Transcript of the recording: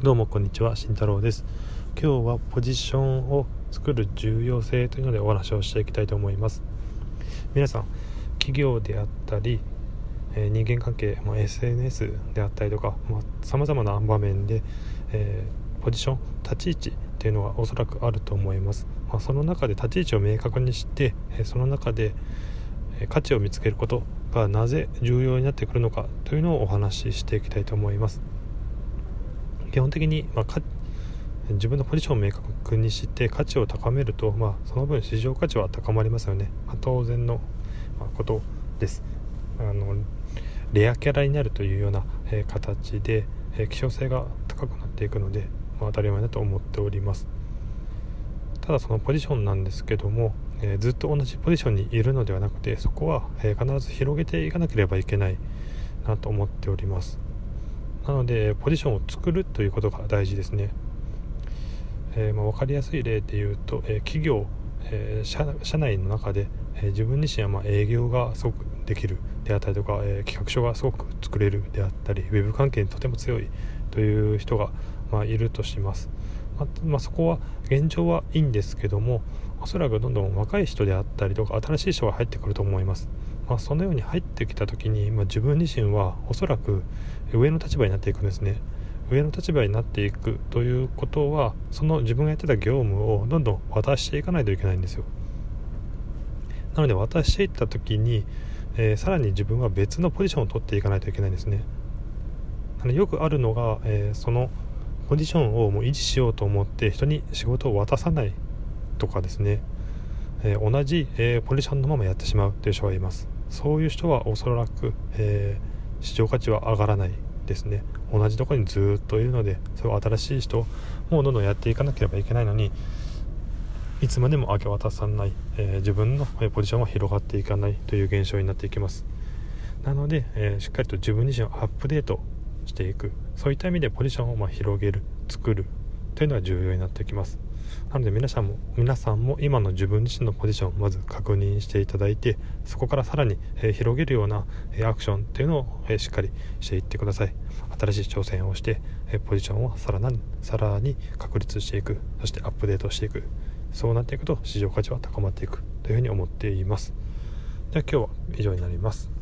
どうもこんにちは慎太郎です。今日はポジションを作る重要性というのでお話をしていきたいと思います。皆さん企業であったり、え、人間関係、ま、SNS であったりとかさまざ、まな場面で、えー、ポジション立ち位置っていうのはおそらくあると思います、まあ、その中で立ち位置を明確にして、え、その中で価値を見つけることがなぜ重要になってくるのかというのをお話ししていきたいと思います。基本的に、まあ、自分のポジションを明確にして価値を高めると、まあ、その分市場価値は高まりますよね、まあ、当然のことです。あのレアキャラになるというような、えー、形で、えー、希少性が高くなっていくので、まあ、当たり前だと思っております。ただそのポジションなんですけども、えー、ずっと同じポジションにいるのではなくてそこは、え必ず広げていかなければいけないなと思っております。なのでポジションを作るということが大事ですね、えー、まあ、分かりやすい例で言うと、え、企業、え、社内の中で、え自分自身はま営業がすごくできるであったりとか、え企画書がすごく作れるであったりウェブ関係にとても強いという人が、ま、いるとします、ままあ、そこは現状はいいんですけどもおそらくどんどん若い人であったりとか新しい人が入ってくると思います。まあ、そのように入ってきた時に、まあ、自分自身はおそらく上の立場になっていくんですね。上の立場になっていくということはその自分がやってた業務をどんどん渡していかないといけないんですよ。なので渡していった時に、えー、さらに自分は別のポジションを取っていかないといけないんですね。あのよくあるのが、えー、そのポジションをもう維持しようと思って人に仕事を渡さないとかですね、えー、同じ、えポジションのままやってしまうという人がいます。そういう人はおそらく、えー、市場価値は上がらないですね。同じところにずっといるのでそういう新しい人もどんどんやっていかなければいけないのにいつまでも明け渡さない、えー、自分のポジションは広がっていかないという現象になっていきます。なので、えー、しっかりと自分自身をアップデートしていく。そういった意味でポジションをま広げる作るというのが重要になってきます。なので皆さんも皆さんも今の自分自身のポジションをまず確認していただいてそこからさらに、え広げるような、えアクションっていうのを、えしっかりしていってください。新しい挑戦をして、えポジションをさらなさらに確立していく。そしてアップデートしていく。そうなっていくと市場価値は高まっていくというふうに思っています。では今日は以上になります。